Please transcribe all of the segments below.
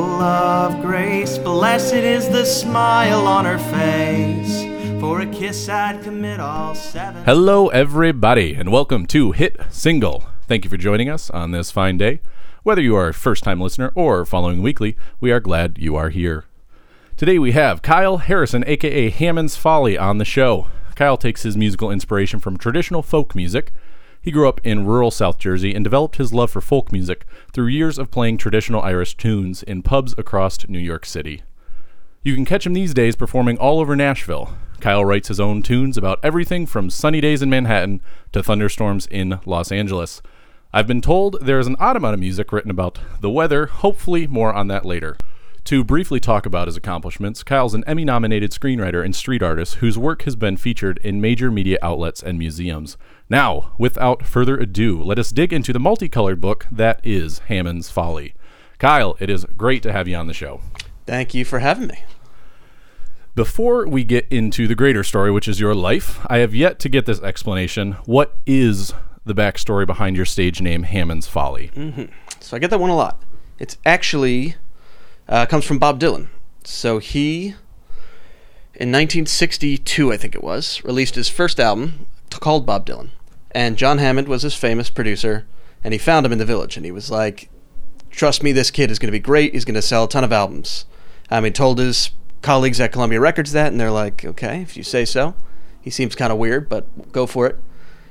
full of grace. Blessed is the smile on her face. For a kiss, I'd commit all seven. Hello, everybody, and welcome to Hit Single. Thank you for joining us on this fine day. Whether you are a first time listener or following weekly, we are glad you are here. Today we have Kyle Harrison, aka Hammond's Folly, on the show. Kyle takes his musical inspiration from traditional folk music. He grew up in rural South Jersey and developed his love for folk music through years of playing traditional Irish tunes in pubs across New York City. You can catch him these days performing all over Nashville. Kyle writes his own tunes about everything from sunny days in Manhattan to thunderstorms in Los Angeles. I've been told there is an odd amount of music written about the weather, hopefully, more on that later. To briefly talk about his accomplishments, Kyle's an Emmy nominated screenwriter and street artist whose work has been featured in major media outlets and museums. Now, without further ado, let us dig into the multicolored book that is Hammond's Folly. Kyle, it is great to have you on the show. Thank you for having me. Before we get into the greater story, which is your life, I have yet to get this explanation. What is the backstory behind your stage name, Hammond's Folly? So I get that one a lot. It's actually uh, comes from Bob Dylan. So he, in 1962, I think it was, released his first album called Bob Dylan, and John Hammond was his famous producer, and he found him in the village, and he was like, "Trust me, this kid is going to be great. He's going to sell a ton of albums." Um, he told his colleagues at Columbia Records that, and they're like, "Okay, if you say so." He seems kind of weird, but go for it.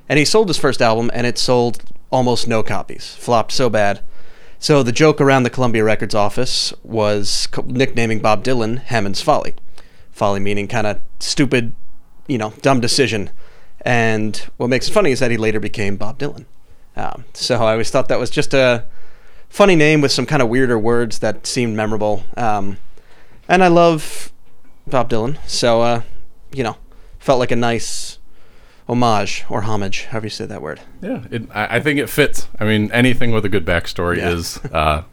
And he sold his first album, and it sold almost no copies. Flopped so bad. So the joke around the Columbia Records office was co- nicknaming Bob Dylan Hammond's Folly. Folly meaning kind of stupid, you know, dumb decision. And what makes it funny is that he later became Bob Dylan. Um, so I always thought that was just a funny name with some kind of weirder words that seemed memorable. Um, and I love Bob Dylan, so uh, you know, felt like a nice homage or homage, however you say that word. Yeah, it, I, I think it fits. I mean, anything with a good backstory Yeah. is uh,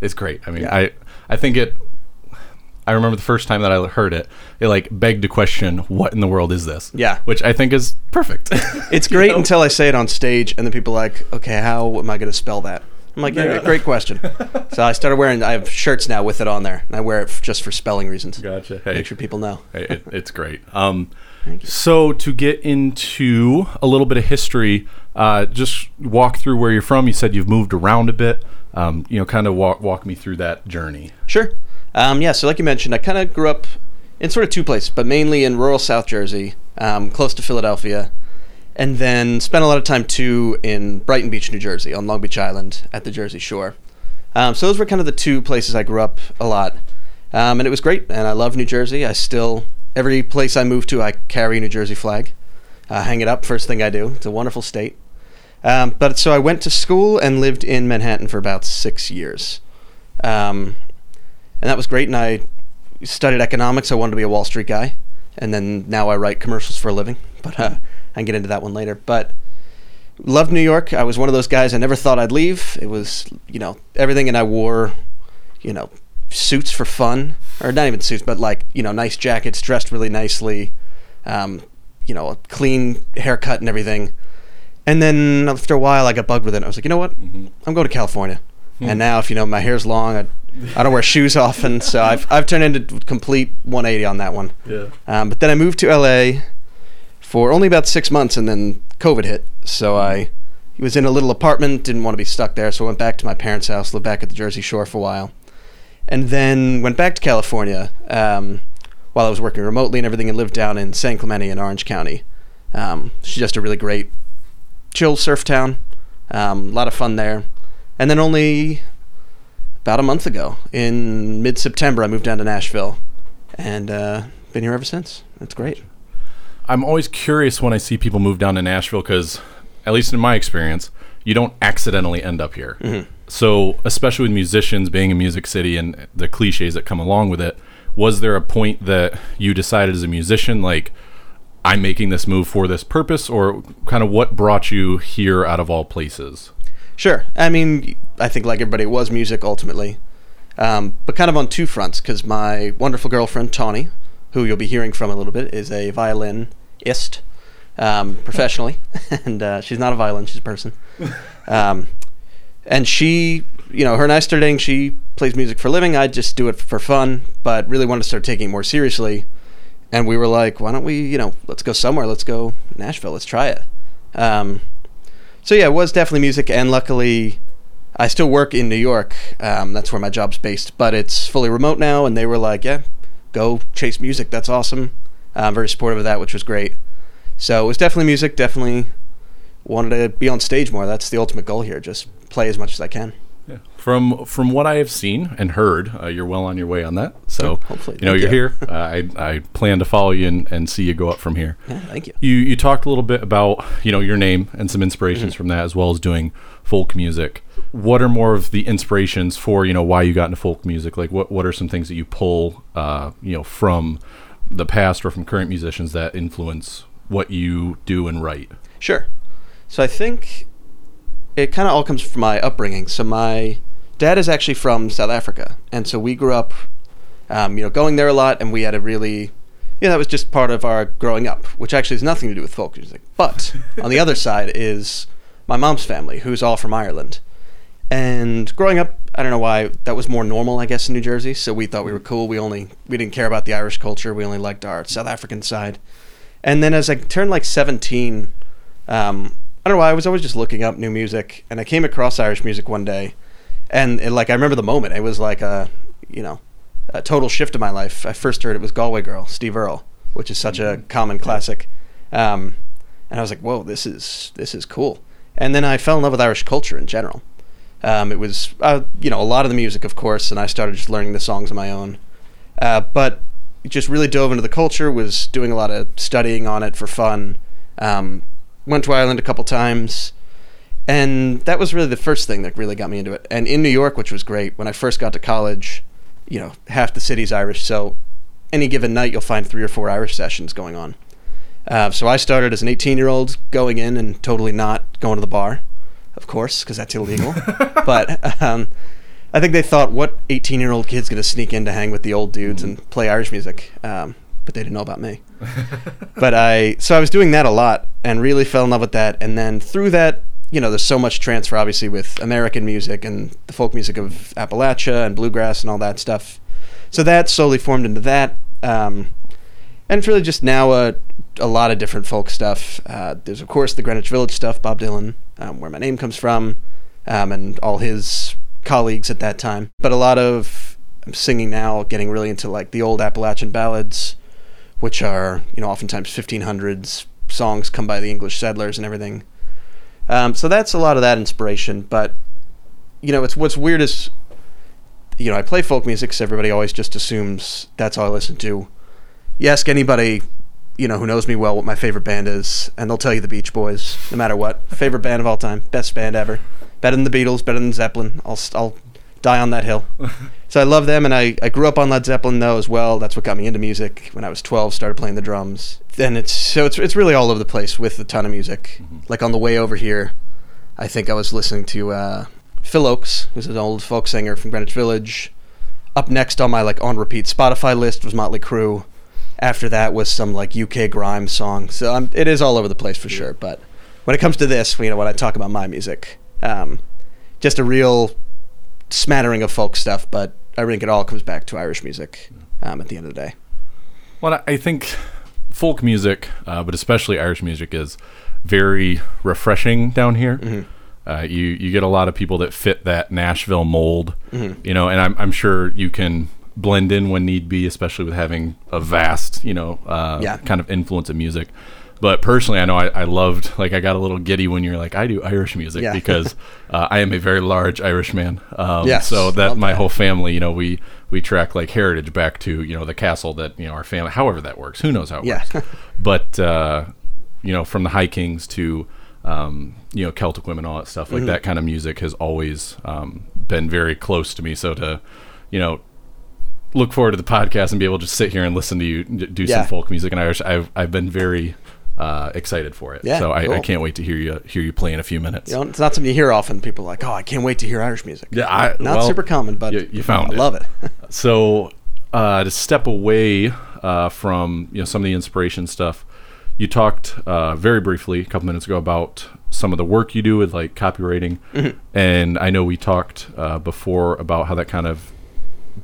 is great. I mean, Yeah. I I think it. I remember the first time that I heard it, it like begged to question, "What in the world is this?" Yeah. which I think is perfect. It's You great know? until I say it on stage, and then people are like, "Okay, how am I going to spell that?" I'm like, "Yeah, Yeah. great question." so I started wearing. I have shirts now with it on there, and I wear it f- just for spelling reasons. Gotcha. Hey, Make sure people know. Hey, it, it's great. Um, so to get into a little bit of history, uh, just walk through where you're from. You said you've moved around a bit. Um, you know, kind of walk walk me through that journey. Sure. Um, yeah. So, like you mentioned, I kind of grew up in sort of two places, but mainly in rural South Jersey, um, close to Philadelphia, and then spent a lot of time too in Brighton Beach, New Jersey, on Long Beach Island at the Jersey Shore. Um, so those were kind of the two places I grew up a lot, um, and it was great. And I love New Jersey. I still every place I move to, I carry a New Jersey flag, uh, hang it up. First thing I do. It's a wonderful state. Um, but so I went to school and lived in Manhattan for about six years. Um, and that was great. And I studied economics. I wanted to be a Wall Street guy, and then now I write commercials for a living. But uh, I can get into that one later. But loved New York. I was one of those guys. I never thought I'd leave. It was you know everything, and I wore you know suits for fun, or not even suits, but like you know nice jackets, dressed really nicely, um, you know a clean haircut and everything. And then after a while, I got bugged with it. I was like, you know what? I'm going to California. And now, if you know, my hair's long. I, I don't wear shoes often, so I've I've turned into complete 180 on that one. Yeah. Um, but then I moved to LA for only about six months, and then COVID hit. So I was in a little apartment, didn't want to be stuck there, so I went back to my parents' house, lived back at the Jersey Shore for a while, and then went back to California um, while I was working remotely and everything, and lived down in San Clemente in Orange County. Um, it's just a really great, chill surf town. Um, a lot of fun there, and then only about a month ago, in mid-September, I moved down to Nashville, and uh, been here ever since. That's great. I'm always curious when I see people move down to Nashville because, at least in my experience, you don't accidentally end up here. So, especially with musicians being a music city and the cliches that come along with it, was there a point that you decided as a musician, like, I'm making this move for this purpose, or kind of what brought you here out of all places? Sure. I mean, I think like everybody, it was music ultimately, um, but kind of on two fronts. Because my wonderful girlfriend Tawny, who you'll be hearing from a little bit, is a violinist um, professionally, and uh, she's not a violin; she's a person. Um, and she, you know, her and I started dating. She plays music for a living. I just do it for fun, but really wanted to start taking it more seriously. And we were like, why don't we, you know, let's go somewhere. Let's go Nashville. Let's try it. Um, so yeah, it was definitely music, and luckily, I still work in New York. Um, that's where my job's based, but it's fully remote now. And they were like, yeah, go chase music. That's awesome. I'm very supportive of that, which was great. So it was definitely music. Definitely wanted to be on stage more. That's the ultimate goal here. Just play as much as I can. Yeah. From from what I have seen and heard, uh, you're well on your way on that. So hopefully. you know you're you. here. Uh, I I plan to follow you and, and see you go up from here. Yeah, thank you. You you talked a little bit about you know your name and some inspirations Mm-hmm. from that as well as doing folk music. What are more of the inspirations for you know why you got into folk music? Like what what are some things that you pull uh, you know from the past or from current musicians that influence what you do and write? Sure. So I think it kind of all comes from my upbringing. So my dad is actually from South Africa, and so we grew up, um, you know, going there a lot, and we had a really, yeah, that was just part of our growing up, which actually has nothing to do with folk music. But on the other side is my mom's family, who's all from Ireland, and growing up, I don't know why that was more normal, I guess, in New Jersey. So we thought we were cool. We only we didn't care about the Irish culture. We only liked our South African side. And then as I turned like 17, um, I don't know why I was always just looking up new music, and I came across Irish music one day, and it, like I remember the moment. It was like a you know a total shift in my life. I first heard it was Galway Girl, Steve Earle, which is such a common classic, um, and I was like, whoa, this is this is cool. And then I fell in love with Irish culture in general. Um, it was uh, you know a lot of the music, of course, and I started just learning the songs on my own. Uh, but just really dove into the culture. Was doing a lot of studying on it for fun. Um, went to Ireland a couple times, and that was really the first thing that really got me into it. And in New York, which was great, when I first got to college, you know, half the city's Irish, so any given night you'll find three or four Irish sessions going on. Uh, so I started as an 18 year old going in and totally not going to the bar, of course, because that's illegal. but um, I think they thought, what 18 year old kid's going to sneak in to hang with the old dudes and play Irish music? Um, but they didn't know about me. but I, so I was doing that a lot and really fell in love with that. And then through that, you know, there's so much transfer, obviously, with American music and the folk music of Appalachia and bluegrass and all that stuff. So that slowly formed into that. Um, and it's really just now a, a lot of different folk stuff. Uh, there's, of course, the Greenwich Village stuff, Bob Dylan, um, where my name comes from, um, and all his colleagues at that time. But a lot of I'm singing now, getting really into like the old Appalachian ballads, which are, you know, oftentimes 1500s songs come by the English settlers and everything. Um, so that's a lot of that inspiration. But, you know, it's what's weird is, you know, I play folk music, so everybody always just assumes that's all I listen to you ask anybody, you know, who knows me well what my favorite band is, and they'll tell you the Beach Boys, no matter what. Favorite band of all time, best band ever, better than the Beatles, better than Zeppelin. I'll I'll die on that hill. so I love them, and I, I grew up on Led Zeppelin though as well. That's what got me into music. When I was 12, started playing the drums. Then it's so it's it's really all over the place with a ton of music. Like on the way over here, I think I was listening to uh, Phil Ochs, who's an old folk singer from Greenwich Village. Up next on my like on repeat Spotify list was Motley Crue. After that was some like UK grime song. So um, it is all over the place for sure. But when it comes to this, you know, when I talk about my music, um, just a real smattering of folk stuff. But I think it all comes back to Irish music um, at the end of the day. Well, I I think folk music, uh, but especially Irish music, is very refreshing down here. Mm-hmm. Uh, you you get a lot of people that fit that Nashville mold, Mm-hmm. you know, and I'm I'm sure you can blend in when need be, especially with having a vast, you know, uh, Yeah. kind of influence of music. But personally, I know I, I loved like I got a little giddy when you're like I do Irish music Yeah. because uh, I am a very large Irish man. Um, Yes, so that my that. whole family, you know, we we track like heritage back to you know the castle that you know our family. However that works, who knows how it Yeah. works. but uh, you know, from the High Kings to um, you know Celtic women, all that stuff Mm-hmm. like that kind of music has always um, been very close to me. So to you know look forward to the podcast and be able to just sit here and listen to you do Yeah. some folk music in Irish. I've I've been very uh, excited for it. Yeah, so I, I can't wait to hear you hear you play in a few minutes. You know, it's not something you hear often. People are like, oh, I can't wait to hear Irish music. Yeah, I, Not well, super common, but you, you found I it. love it. So uh, to step away uh, from you know some of the inspiration stuff, you talked uh, very briefly a couple minutes ago about some of the work you do with like copywriting, and I know we talked uh, before about how that kind of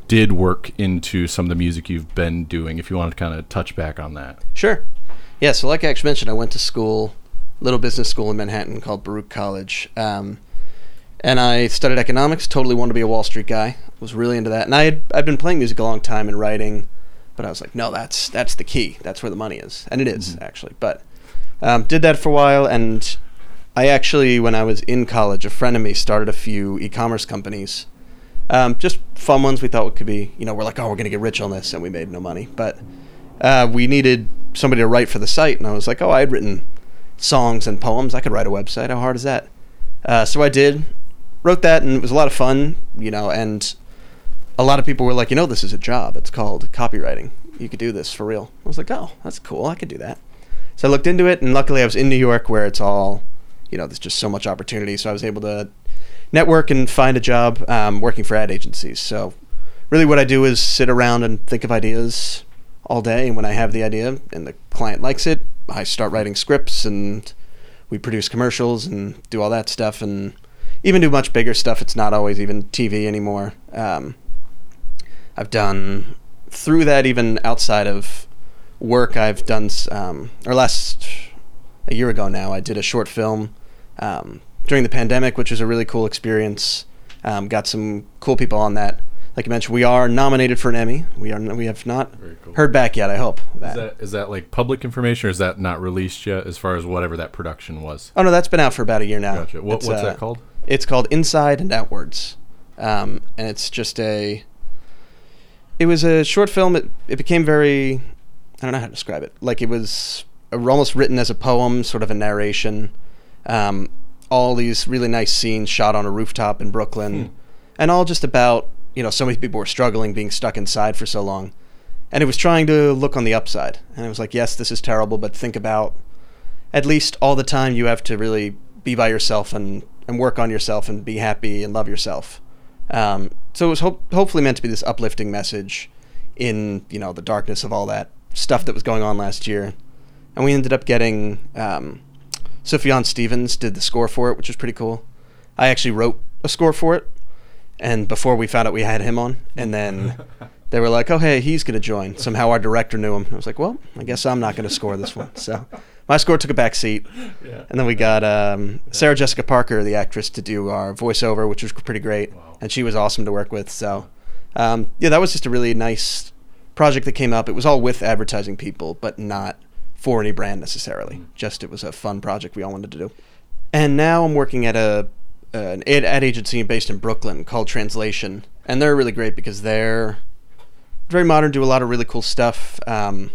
did work into some of the music you've been doing. If you want to kind of touch back on that, Sure. Yeah, so like I actually mentioned, I went to school, little business school in Manhattan called Baruch College. Um, and I studied economics, totally wanted to be a Wall Street guy. Was really into that. And I had I'd been playing music a long time and writing, but I was like, no, that's that's the key. That's where the money is. And it is, actually. But um, did that for a while and I actually when I was in college, a friend of me started a few e-commerce companies. Um, just fun ones we thought could be, you know, we're like, oh, we're going to get rich on this, and we made no money. But uh, we needed somebody to write for the site, and I was like, oh, I had written songs and poems. I could write a website. How hard is that? Uh, so I did, wrote that, and it was a lot of fun, you know. And a lot of people were like, you know, this is a job. It's called copywriting. You could do this for real. I was like, oh, that's cool. I could do that. So I looked into it, and luckily I was in New York, where it's all, you know, there's just so much opportunity. So I was able to network and find a job um, working for ad agencies. So really, what I do is sit around and think of ideas all day. And when I have the idea and the client likes it, I start writing scripts and we produce commercials and do all that stuff and even do much bigger stuff. It's not always even TV anymore. Um, I've done through that even outside of work. I've done um, or last a year ago now. I did a short film um, during the pandemic, which was a really cool experience. Um, got some cool people on that. Like you mentioned, we are nominated for an Emmy. We are we have not cool. heard back yet. I hope. is that is that like public information, or is that not released yet? As far as whatever that production was. Oh no, that's been out for about a year now. Gotcha. What, what's uh, that called? It's called Inside and Outwards, um, and it's just a. It was a short film. It it became very, I don't know how to describe it. Like it was almost written as a poem, sort of a narration. Um, all these really nice scenes shot on a rooftop in Brooklyn, and all just about you know so many people were struggling being stuck inside for so long, and it was trying to look on the upside. And it was like, yes, this is terrible, but think about at least all the time you have to really be by yourself and, and work on yourself and be happy and love yourself. Um, so it was hope hopefully meant to be this uplifting message in you know the darkness of all that stuff that was going on last year, and we ended up getting um, Sufjan Stevens did the score for it, which was pretty cool. I actually wrote a score for it, and before we found out we had him on, and then they were like, "Oh, hey, he's gonna join." Somehow our director knew him. I was like, "Well, I guess I'm not gonna score this one." So my score took a back seat, Yeah. and then we got um, Sarah Jessica Parker, the actress, to do our voiceover, which was pretty great, Wow. and she was awesome to work with. So um, yeah, that was just a really nice project that came up. It was all with advertising people, but not for any brand necessarily. Just it was a fun project we all wanted to do. And now I'm working at a an ad, ad agency based in Brooklyn called Translation, and they're really great because they're very modern, do a lot of really cool stuff. Um,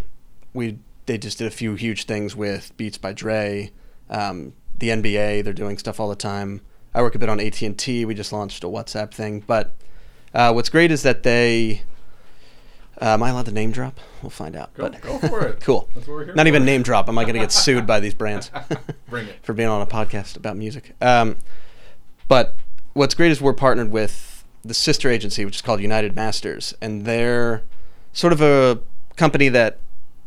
we they just did a few huge things with Beats by Dre, um, the NBA. They're doing stuff all the time. I work a bit on AT and T. We just launched a WhatsApp thing, but uh, what's great is that they. Uh, am I allowed to name drop? We'll find out. Go- but go for it. cool. That's what we're here Not even name drop. Am I going to get sued by these brands? Bring it. for being on a podcast about music. Um, but what's great is we're partnered with the sister agency, which is called United Masters, and they're sort of a company that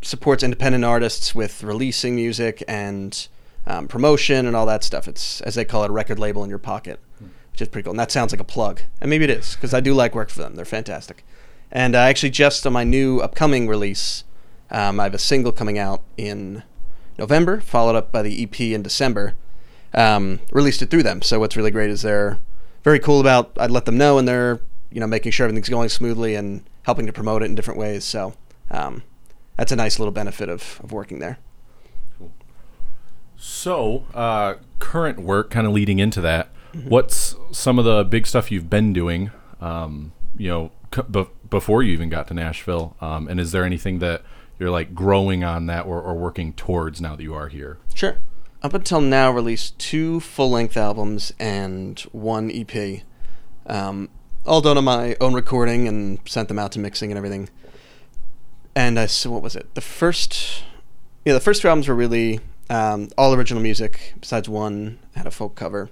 supports independent artists with releasing music and um, promotion and all that stuff. It's as they call it, a record label in your pocket, which is pretty cool. And that sounds like a plug, and maybe it is because I do like work for them. They're fantastic. And I actually just on my new upcoming release, um, I have a single coming out in November, followed up by the EP in December. Um, released it through them. So what's really great is they're very cool about. I'd let them know, and they're you know making sure everything's going smoothly and helping to promote it in different ways. So um, that's a nice little benefit of, of working there. So, uh, current work, kind of leading into that, what's some of the big stuff you've been doing, um, you know, c- be- before you even got to Nashville? Um, and is there anything that you're like growing on that or, or working towards now that you are here? Sure. Up until now, released two full length albums and one EP. Um, all done on my own recording and sent them out to mixing and everything. And I so what was it? The first, yeah, the first two albums were really um, all original music. Besides one had a folk cover,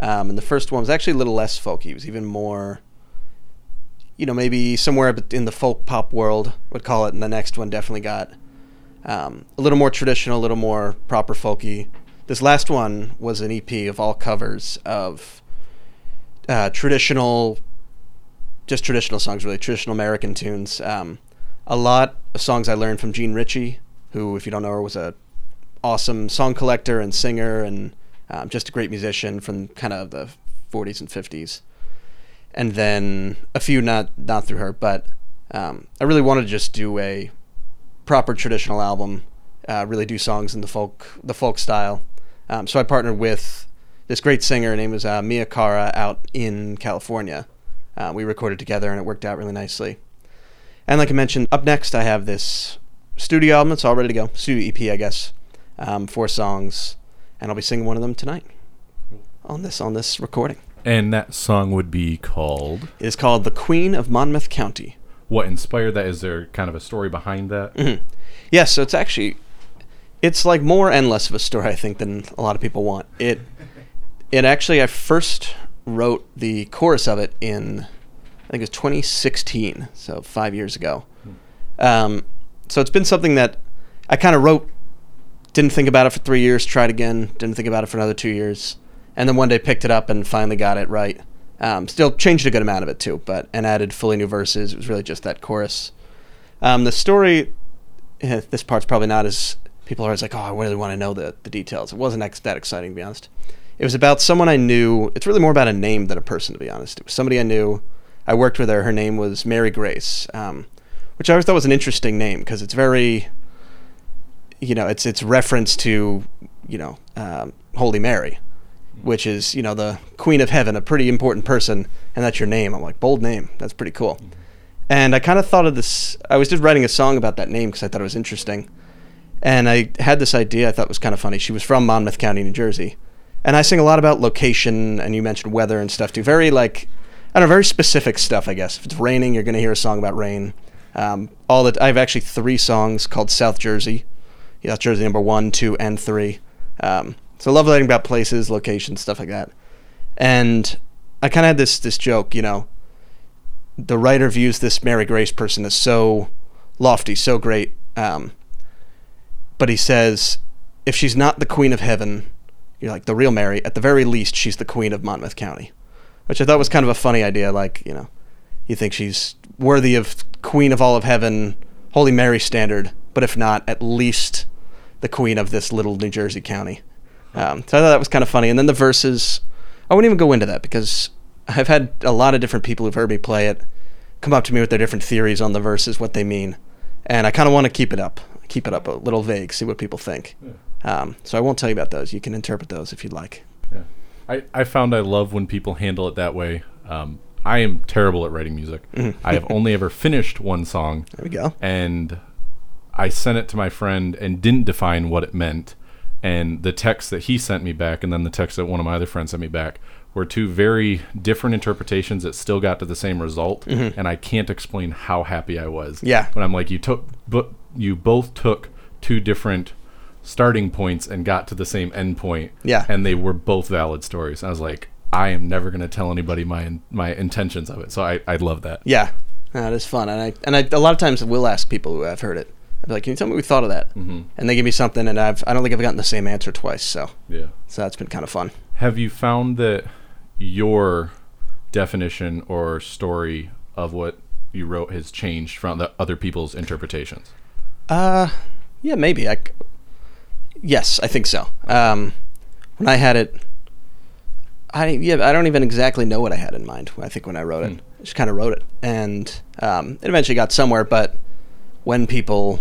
um, and the first one was actually a little less folky. It was even more, you know, maybe somewhere in the folk pop world would call it. And the next one definitely got um, a little more traditional, a little more proper folky. This last one was an EP of all covers of uh, traditional, just traditional songs, really traditional American tunes. Um, a lot of songs I learned from Jean Ritchie, who, if you don't know her, was a awesome song collector and singer and um, just a great musician from kind of the 40s and 50s. And then a few not not through her, but um, I really wanted to just do a proper traditional album, uh, really do songs in the folk the folk style. Um, so I partnered with this great singer. Her name was uh, Mia Cara out in California. Uh, we recorded together and it worked out really nicely. And like I mentioned, up next I have this studio album. It's all ready to go. Studio EP, I guess. Um, four songs, and I'll be singing one of them tonight on this on this recording. And that song would be called. It is called "The Queen of Monmouth County." What inspired that? Is there kind of a story behind that? Mm-hmm. Yes, so it's actually it's like more and less of a story I think than a lot of people want. It it actually I first wrote the chorus of it in I think it was 2016, so five years ago. Um, so it's been something that I kind of wrote, didn't think about it for three years, tried again, didn't think about it for another two years, and then one day picked it up and finally got it right. Um, still changed a good amount of it too, but and added fully new verses. It was really just that chorus. Um, the story, eh, this part's probably not as people are always like, oh, I really want to know the the details. It wasn't ex- that exciting to be honest. It was about someone I knew. It's really more about a name than a person to be honest. It was somebody I knew. I worked with her. Her name was Mary Grace, um, which I always thought was an interesting name because it's very, you know, it's it's reference to, you know, um, Holy Mary, which is you know the Queen of Heaven, a pretty important person, and that's your name. I'm like bold name. That's pretty cool. And I kind of thought of this. I was just writing a song about that name because I thought it was interesting, and I had this idea. I thought was kind of funny. She was from Monmouth County, New Jersey, and I sing a lot about location, and you mentioned weather and stuff too. Very like I don't know, very specific stuff, I guess. If it's raining, you're going to hear a song about rain. Um, all that I have actually three songs called South Jersey, yeah, South Jersey number one, two, and three. Um, so I love writing about places, locations, stuff like that. And I kind of had this this joke, you know. The writer views this Mary Grace person as so lofty, so great. Um, but he says, if she's not the Queen of Heaven, you're like the real Mary. At the very least, she's the Queen of Monmouth County which I thought was kind of a funny idea. Like, you know, you think she's worthy of Queen of all of heaven, Holy Mary standard, but if not, at least the Queen of this little New Jersey county. Um, so I thought that was kind of funny. And then the verses, I wouldn't even go into that because I've had a lot of different people who've heard me play it come up to me with their different theories on the verses, what they mean, and I kind of want to keep it up, keep it up a little vague, see what people think. Yeah. Um, so I won't tell you about those. You can interpret those if you'd like. Yeah. I, I found I love when people handle it that way. Um, I am terrible at writing music. I have only ever finished one song. There we go. And I sent it to my friend and didn't define what it meant. And the text that he sent me back, and then the text that one of my other friends sent me back, were two very different interpretations that still got to the same result. Mm-hmm. And I can't explain how happy I was. Yeah. When I'm like, you took, but you both took two different starting points and got to the same end point. Yeah. And they were both valid stories. I was like, I am never going to tell anybody my my intentions of it. So I I love that. Yeah, that is fun. And I and I a lot of times will ask people who have heard it. I'd be like, "Can you tell me what you thought of that?" Mm-hmm. And they give me something, and I've I don't think I've gotten the same answer twice. So Yeah. so that's been kind of fun. Have you found that your definition or story of what you wrote has changed from the other people's interpretations? Uh, yeah, maybe. I, c- yes, I think so. Um, when I had it, I yeah, I don't even exactly know what I had in mind. I think when I wrote it, Hmm. I just kind of wrote it, and um, it eventually got somewhere. But when people,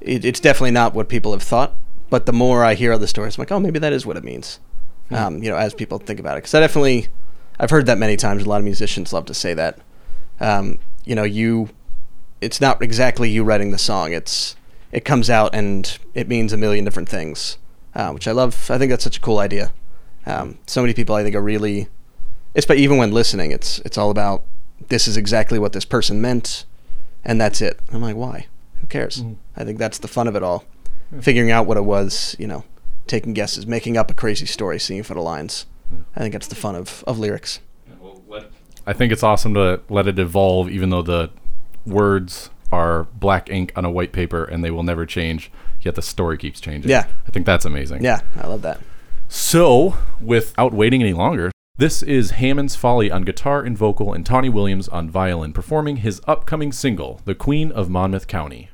it, it's definitely not what people have thought. But the more I hear other stories, I'm like, oh, maybe that is what it means. Hmm. Um, you know, as people think about it, because I definitely, I've heard that many times. A lot of musicians love to say that. Um, you know, you, it's not exactly you writing the song. It's it comes out and it means a million different things, uh, which I love. I think that's such a cool idea. Um, so many people I think are really, it's but even when listening, it's it's all about this is exactly what this person meant, and that's it. I'm like, why? Who cares? Mhm. I think that's the fun of it all, figuring out what it was. You know, taking guesses, making up a crazy story, seeing for the lines. I think that's the fun of, of lyrics. I think it's awesome to let it evolve, even though the words are black ink on a white paper and they will never change. yet the story keeps changing. Yeah. I think that's amazing. Yeah, I love that. So, without waiting any longer, this is Hammond's Folly on guitar and vocal and Tawny Williams on violin performing his upcoming single, The Queen of Monmouth County.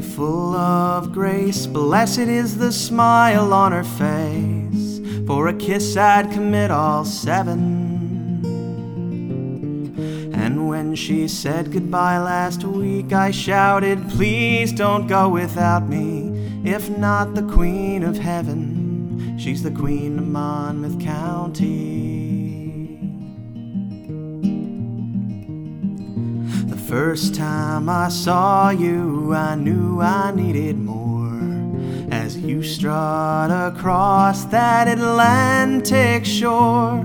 Full of grace, blessed is the smile on her face. For a kiss I'd commit all seven. And when she said goodbye last week, I shouted, Please don't go without me. If not the Queen of Heaven, she's the Queen of Monmouth County. First time I saw you, I knew I needed more. As you strut across that Atlantic shore,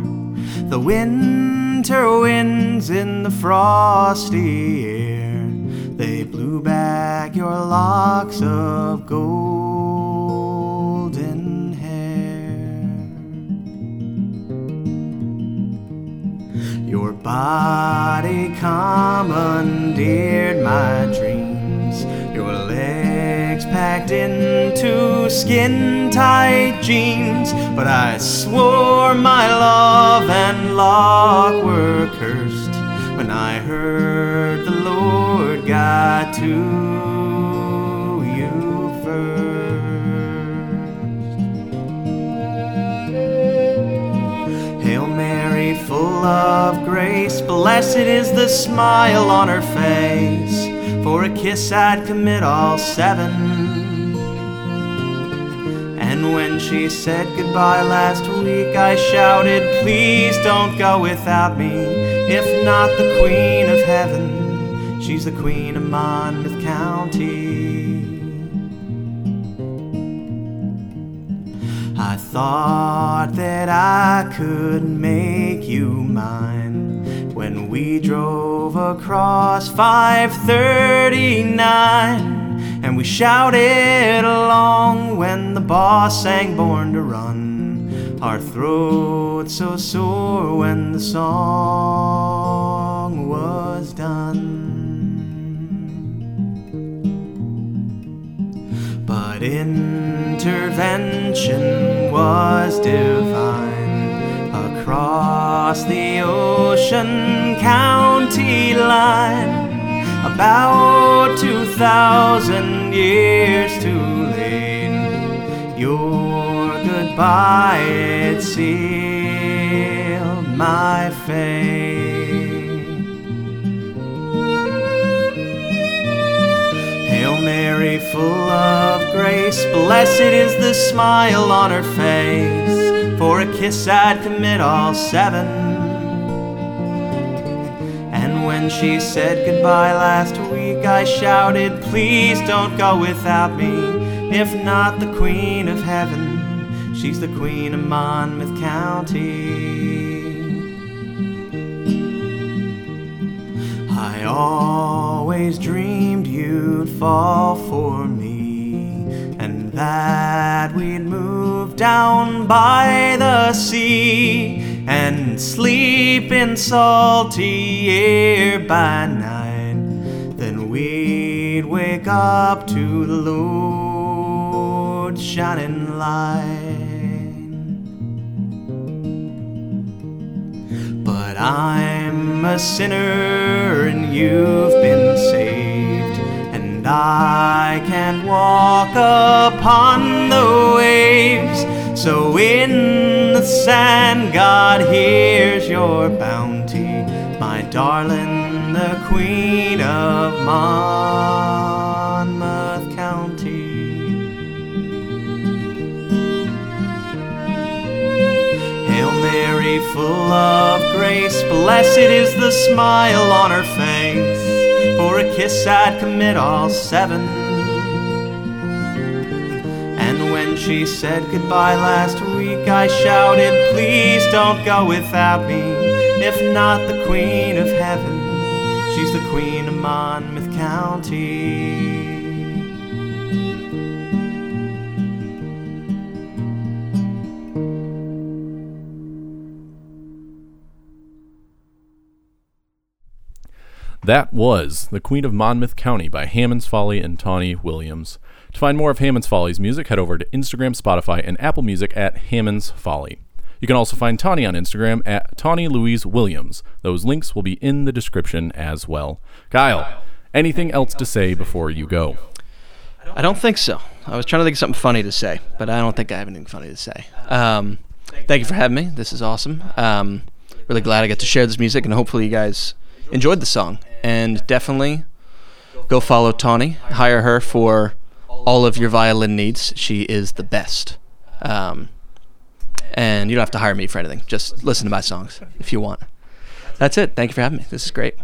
the winter winds in the frosty air, they blew back your locks of golden body commandeered my dreams. Your legs packed into skin tight jeans. But I swore my love and luck were cursed when I heard the Lord God to of grace, blessed is the smile on her face. For a kiss I'd commit all seven. And when she said goodbye last week, I shouted, Please don't go without me. If not the Queen of Heaven, she's the Queen of Monmouth County. I thought that I could make when we drove across 539 and we shouted along when the boss sang Born to Run. Our throats so sore when the song was done. But intervention was divine across the ocean county line. About two thousand years too late, your goodbye it sealed my fate. Hail Mary, full of grace, blessed is the smile on her face. For a kiss I'd commit all seven. And when she said goodbye last week, I shouted, Please don't go without me. If not the Queen of Heaven, she's the Queen of Monmouth County. I always dreamed you'd fall for me, and that we'd move down by the sea and sleep in salty air by night. Then we'd wake up to the Lord's shining light. But I'm a sinner and you've I can't walk upon the waves. So in the sand, God hears your bounty, my darling, the Queen of Monmouth County. Hail Mary, full of grace, blessed is the smile on her face. For a kiss I'd commit all seven. And when she said goodbye last week, I shouted, Please don't go without me. If not the Queen of Heaven, she's the Queen of Monmouth County. That was The Queen of Monmouth County by Hammond's Folly and Tawny Williams. To find more of Hammond's Folly's music, head over to Instagram, Spotify, and Apple Music at Hammond's Folly. You can also find Tawny on Instagram at Tawny Louise Williams. Those links will be in the description as well. Kyle, anything else to say before you go? I don't think so. I was trying to think of something funny to say, but I don't think I have anything funny to say. Um, thank you for having me. This is awesome. Um, really glad I get to share this music, and hopefully you guys enjoyed the song. And definitely go follow Tawny. Hire her for all of your violin needs. She is the best. Um, and you don't have to hire me for anything. Just listen to my songs if you want. That's it. Thank you for having me. This is great.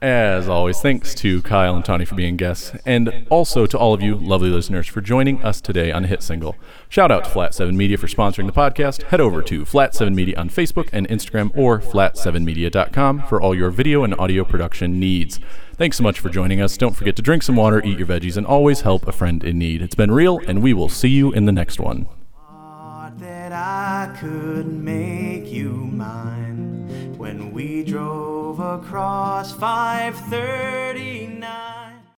As always, thanks to Kyle and Tawny for being guests, and also to all of you lovely listeners for joining us today on Hit Single. Shout out to Flat 7 Media for sponsoring the podcast. Head over to Flat 7 Media on Facebook and Instagram or flat7media.com for all your video and audio production needs. Thanks so much for joining us. Don't forget to drink some water, eat your veggies, and always help a friend in need. It's been real, and we will see you in the next one. that I could make you mine when we drove across 539.